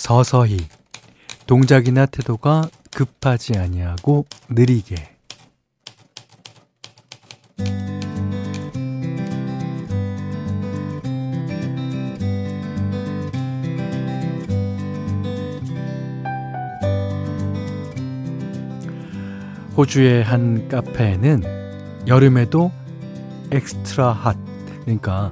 서서히. 동작이나 태도가 급하지 아니하고 느리게. 호주의 한 카페에는 여름에도 엑스트라 핫 그러니까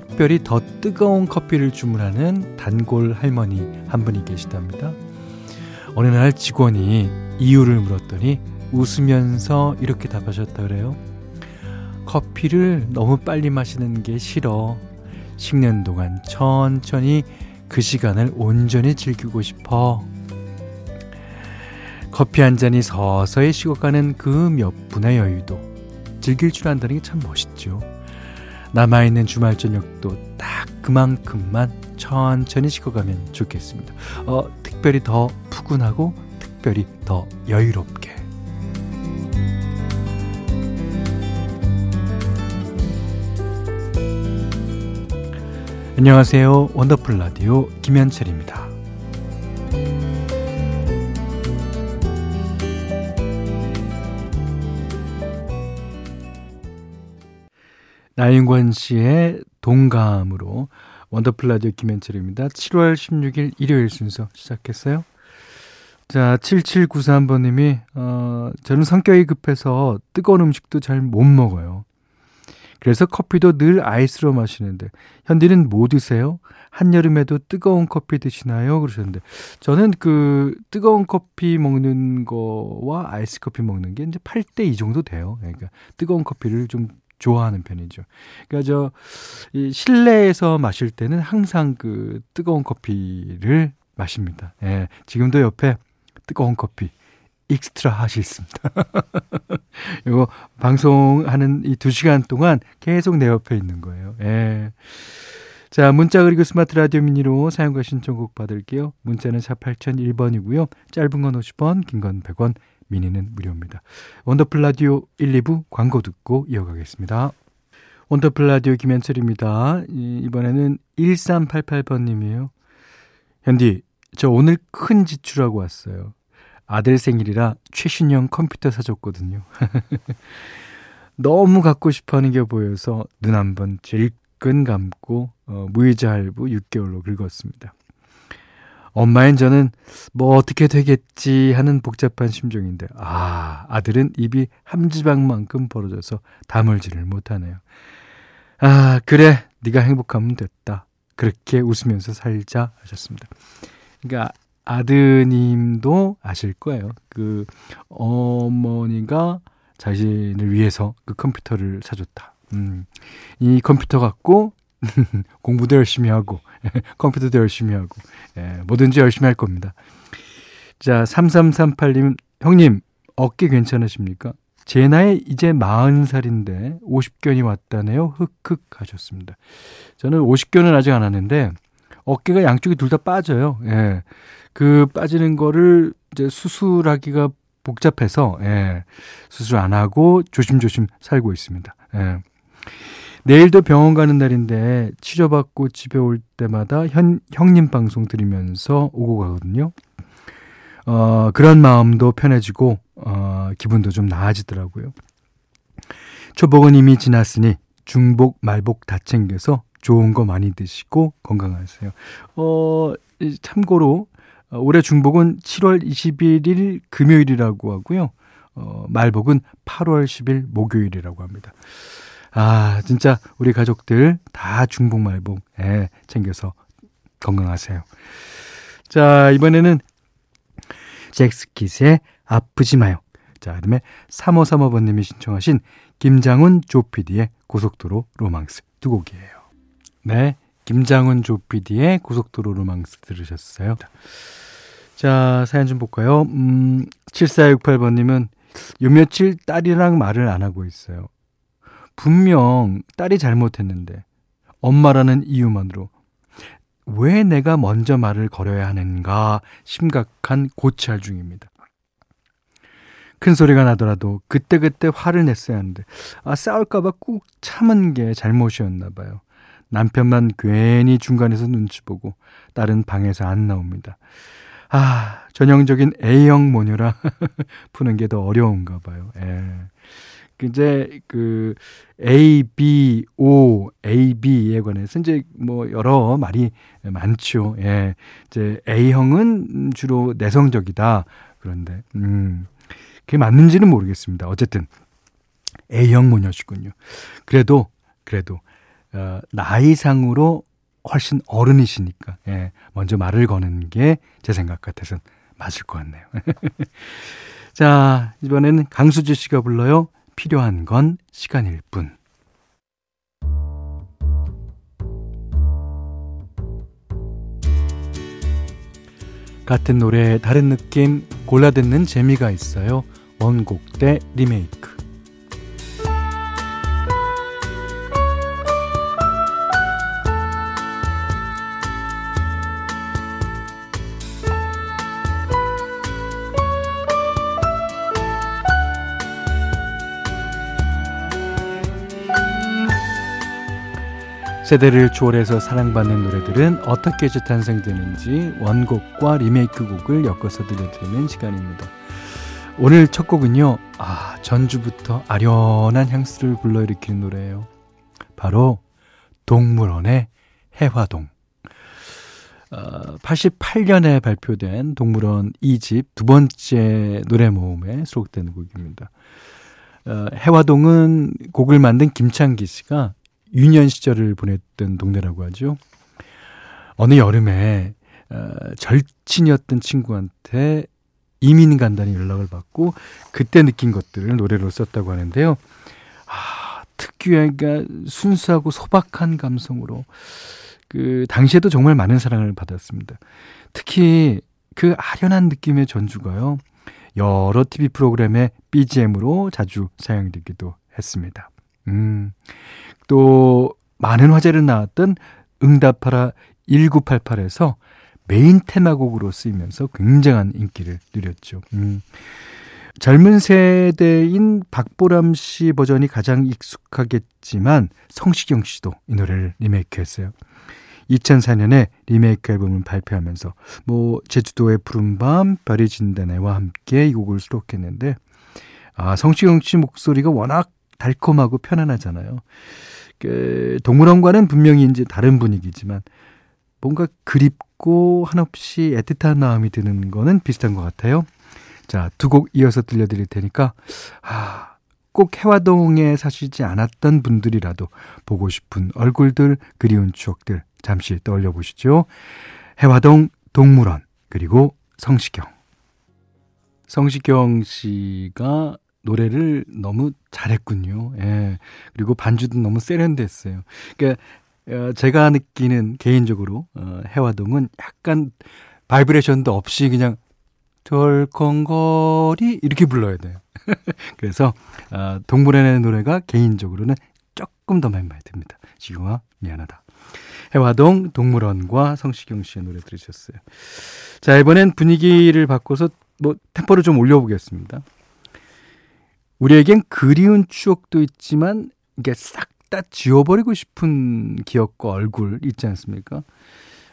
특별히 더 뜨거운 커피를 주문하는 단골 할머니 한 분이 계시답니다. 어느 날 직원이 이유를 물었더니 웃으면서 이렇게 답하셨다 그래요. 커피를 너무 빨리 마시는 게 싫어. 식는 동안 천천히 그 시간을 온전히 즐기고 싶어. 커피 한 잔이 서서히 식어가는 그 몇 분의 여유도 즐길 줄 안다는 게 참 멋있죠. 남아있는 주말 저녁도 딱 그만큼만 천천히 식어가면 좋겠습니다. 어, 특별히 더 푸근하고 특별히 더 여유롭게. 안녕하세요. 원더풀 라디오 김현철입니다. 나윤권 씨의 동감으로 원더풀 라디오 김현철입니다. 7월 16일 일요일 순서 시작했어요. 자, 7793번님이, 어, 저는 성격이 급해서 뜨거운 음식도 잘 못 먹어요. 그래서 커피도 늘 아이스로 마시는데, 현디는 뭐 드세요? 한여름에도 뜨거운 커피 드시나요? 그러셨는데, 저는 그 뜨거운 커피 먹는 거와 아이스 커피 먹는 게 이제 8대 2 정도 돼요. 그러니까 뜨거운 커피를 좀 좋아하는 편이죠. 그러니까 저 이 실내에서 마실 때는 항상 그 뜨거운 커피를 마십니다. 예. 지금도 옆에 뜨거운 커피 extra hot이 있습니다. 이거 방송하는 이 두 시간 동안 계속 내 옆에 있는 거예요. 예. 자, 문자 그리고 스마트 라디오 미니로 사용과 신청곡 받을게요. 문자는 4 8001번이고요. 짧은 건 50원, 긴 건 100원, 미니는 무료입니다. 원더풀 라디오 1, 2부 광고 듣고 이어가겠습니다. 원더풀 라디오 김현철입니다. 이번에는 1388번님이에요. 현디, 저 오늘 큰 지출하고 왔어요. 아들 생일이라 최신형 컴퓨터 사줬거든요. 너무 갖고 싶어 하는 게 보여서 눈 한번 질끈 감고 어, 무이자 할부 6개월로 긁었습니다. 엄마인 저는 뭐 어떻게 되겠지 하는 복잡한 심정인데 아 아들은 입이 함지방만큼 벌어져서 다물지를 못하네요. 아 그래 네가 행복하면 됐다. 그렇게 웃으면서 살자 하셨습니다. 그러니까 아드님도 아실 거예요. 그 어머니가 자신을 위해서 그 컴퓨터를 사줬다. 음, 이 컴퓨터 갖고 공부도 열심히 하고 컴퓨터도 열심히 하고 예, 뭐든지 열심히 할 겁니다. 자, 3338님 형님 어깨 괜찮으십니까? 제 나이 이제 40살인데 50견이 왔다네요. 흑흑 하셨습니다. 저는 50견은 아직 안 왔는데 어깨가 양쪽이 둘 다 빠져요. 예. 그 빠지는 거를 이제 수술하기가 복잡해서 예. 수술 안 하고 조심조심 살고 있습니다. 예. 내일도 병원 가는 날인데 치료받고 집에 올 때마다 현, 형님 방송 들으면서 오고 가거든요. 어, 그런 마음도 편해지고, 어, 기분도 좀 나아지더라고요. 초복은 이미 지났으니 중복, 말복 다 챙겨서 좋은 거 많이 드시고 건강하세요. 어, 참고로, 어, 올해 중복은 7월 21일 금요일이라고 하고요. 어, 말복은 8월 10일 목요일이라고 합니다. 아, 진짜 우리 가족들 다 중복 말복 예, 챙겨서 건강하세요. 자, 이번에는 잭스킷의 아프지 마요. 자, 그다음에 3535번 님이 신청하신 김장훈 조피디의 고속도로 로망스 두 곡이에요. 네, 김장훈 조피디의 고속도로 로망스 들으셨어요. 자, 사연 좀 볼까요? 음, 7468번님은 요 며칠 딸이랑 말을 안 하고 있어요. 분명 딸이 잘못했는데 엄마라는 이유만으로 왜 내가 먼저 말을 걸어야 하는가 심각한 고찰 중입니다. 큰 소리가 나더라도 그때그때 화를 냈어야 하는데 아 싸울까봐 꾹 참은 게 잘못이었나 봐요. 남편만 괜히 중간에서 눈치 보고 딸은 방에서 안 나옵니다. 아, 전형적인 A형 모녀라 푸는 게 더 어려운가 봐요. 예. 이제 그 A, B, O, A, B에 관해서 이제 뭐 여러 말이 많죠. 예. 이제 A형은 주로 내성적이다. 그런데 음. 그게 맞는지는 모르겠습니다. 어쨌든 A형 모녀시군요. 그래도 그래도 어, 나이상으로 훨씬 어른이시니까 예, 먼저 말을 거는 게 제 생각 같아서는 맞을 것 같네요. 자 이번에는 강수지 씨가 불러요. 필요한 건 시간일 뿐. 같은 노래에 다른 느낌 골라 듣는 재미가 있어요. 원곡 대 리메이크. 세대를 초월해서 사랑받는 노래들은 어떻게 재탄생되는지 원곡과 리메이크 곡을 엮어서 들려드리는 시간입니다. 오늘 첫 곡은요, 아, 전주부터 아련한 향수를 불러일으키는 노래예요. 바로 동물원의 해화동. 어, 88년에 발표된 동물원 2집 두 번째 노래 모음에 수록된 곡입니다. 어, 해화동은 곡을 만든 김창기 씨가 유년 시절을 보냈던 동네라고 하죠. 어느 여름에 어, 절친이었던 친구한테 이민 간다는 연락을 받고 그때 느낀 것들을 노래로 썼다고 하는데요. 아, 특유의 그러니까 순수하고 소박한 감성으로 그 당시에도 정말 많은 사랑을 받았습니다. 특히 그 아련한 느낌의 전주가요. 여러 TV 프로그램의 BGM으로 자주 사용되기도 했습니다. 음. 또 많은 화제를 낳았던 응답하라 1988에서 메인 테마곡으로 쓰이면서 굉장한 인기를 누렸죠. 음. 젊은 세대인 박보람 씨 버전이 가장 익숙하겠지만 성시경 씨도 이 노래를 리메이크했어요. 2004년에 리메이크 앨범을 발표하면서 뭐 제주도의 푸른밤, 별이 진다네와 함께 이 곡을 수록했는데 아 성시경 씨 목소리가 워낙 달콤하고 편안하잖아요. 그 동물원과는 분명히 이제 다른 분위기지만 뭔가 그립고 한없이 애틋한 마음이 드는 거는 비슷한 것 같아요. 자, 두 곡 이어서 들려드릴 테니까, 아, 꼭 해화동에 사시지 않았던 분들이라도 보고 싶은 얼굴들, 그리운 추억들 잠시 떠올려 보시죠. 해화동 동물원, 그리고 성시경. 성시경 씨가 노래를 너무 잘했군요. 예. 그리고 반주도 너무 세련됐어요. 그러니까 어, 제가 느끼는 개인적으로 어, 혜화동은 약간 바이브레이션도 없이 그냥 덜컹거리 이렇게 불러야 돼요. 그래서 어, 동물원의 노래가 개인적으로는 조금 더 마음에 듭니다. 시경아 미안하다. 혜화동 동물원과 성시경 씨의 노래 들으셨어요. 자 이번엔 분위기를 바꿔서 뭐 템포를 좀 올려보겠습니다. 우리에겐 그리운 추억도 있지만 이게 싹 다 지워버리고 싶은 기억과 얼굴 있지 않습니까?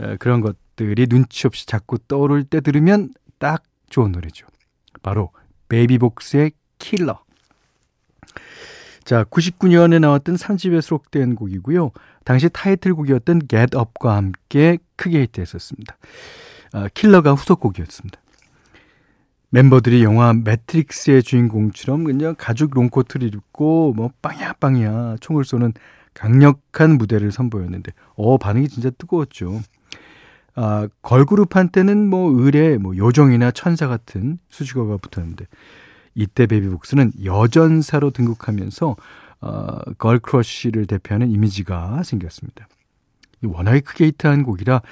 에, 그런 것들이 눈치 없이 자꾸 떠오를 때 들으면 딱 좋은 노래죠. 바로 베이비복스의 킬러. 자, 99년에 나왔던 3집에 수록된 곡이고요. 당시 타이틀곡이었던 Get Up과 함께 크게 히트했었습니다. 아, 킬러가 후속곡이었습니다. 멤버들이 영화 매트릭스의 주인공처럼 그냥 가죽 롱코트를 입고 뭐 빵야 빵야 총을 쏘는 강력한 무대를 선보였는데 어 반응이 진짜 뜨거웠죠. 아 걸그룹 한때는 뭐 의뢰 뭐 요정이나 천사 같은 수식어가 붙었는데 이때 베이비복스는 여전사로 등극하면서 어, 걸크러쉬를 대표하는 이미지가 생겼습니다. 워낙에 크게 히트한 곡이라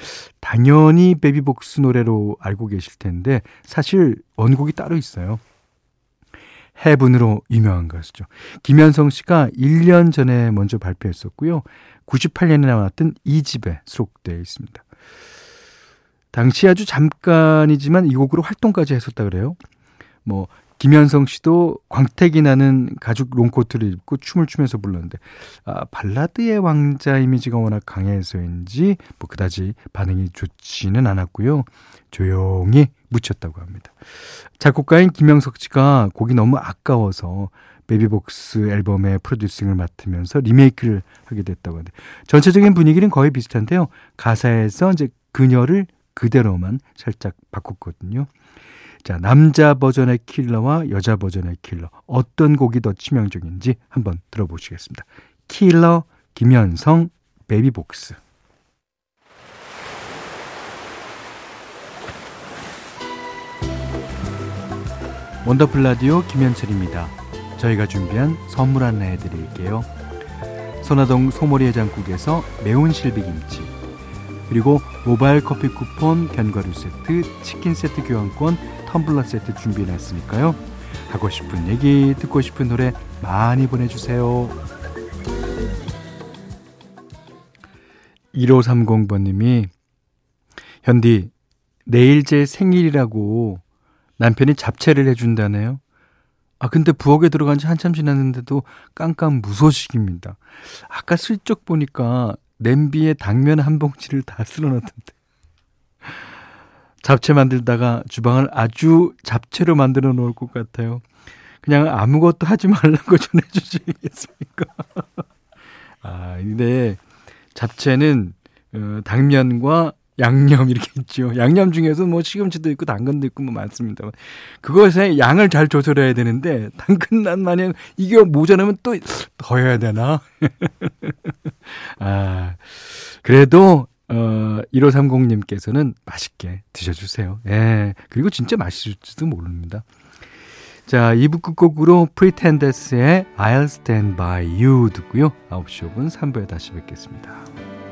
당연히 베비복스 노래로 알고 계실 텐데 사실 원곡이 따로 있어요. 해분으로 유명한 가수죠. 김현성 씨가 1년 전에 먼저 발표했었고요. 98년에 나왔던 2집에 수록되어 있습니다. 당시 아주 잠깐이지만 이 곡으로 활동까지 했었다 그래요. 뭐 김현성 씨도 광택이 나는 가죽 롱코트를 입고 춤을 추면서 불렀는데 아, 발라드의 왕자 이미지가 워낙 강해서인지 뭐 그다지 반응이 좋지는 않았고요. 조용히 묻혔다고 합니다. 작곡가인 김영석 씨가 곡이 너무 아까워서 베이비복스 앨범의 프로듀싱을 맡으면서 리메이크를 하게 됐다고 하는데 전체적인 분위기는 거의 비슷한데요. 가사에서 이제 그녀를 그대로만 살짝 바꿨거든요. 자, 남자 버전의 킬러와 여자 버전의 킬러. 어떤 곡이 더 치명적인지 한번 들어보시겠습니다. 킬러, 김현성, 베이비복스. 원더풀 라디오 김현철입니다. 저희가 준비한 선물 하나 해드릴게요. 선화동 소머리 해장국에서 매운 실비김치 그리고 모바일 커피 쿠폰, 견과류 세트, 치킨 세트 교환권, 텀블러 세트 준비해놨으니까요. 하고 싶은 얘기, 듣고 싶은 노래 많이 보내주세요. 1530번님이 현디 내일 제 생일이라고 남편이 잡채를 해준다네요. 아 근데 부엌에 들어간 지 한참 지났는데도 깜깜 무소식입니다. 아까 슬쩍 보니까 냄비에 당면 한 봉지를 다 쓸어놨던데. 잡채 만들다가 주방을 아주 잡채로 만들어 놓을 것 같아요. 그냥 아무것도 하지 말라고 전해주시겠습니까? 아, 근데 잡채는 어, 당면과 양념 이렇게 있죠. 양념 중에서 뭐 시금치도 있고 당근도 있고 뭐 많습니다. 그것에 양을 잘 조절해야 되는데 당근난 마냥 이게 모자라면 또 더 해야 되나? 아 그래도 어 1530님께서는 맛있게 드셔주세요. 예 그리고 진짜 맛있을지도 모릅니다. 자 2부 끝곡으로 프리텐더스의 I'll Stand By You 듣고요. 9시 5분 3부에 다시 뵙겠습니다.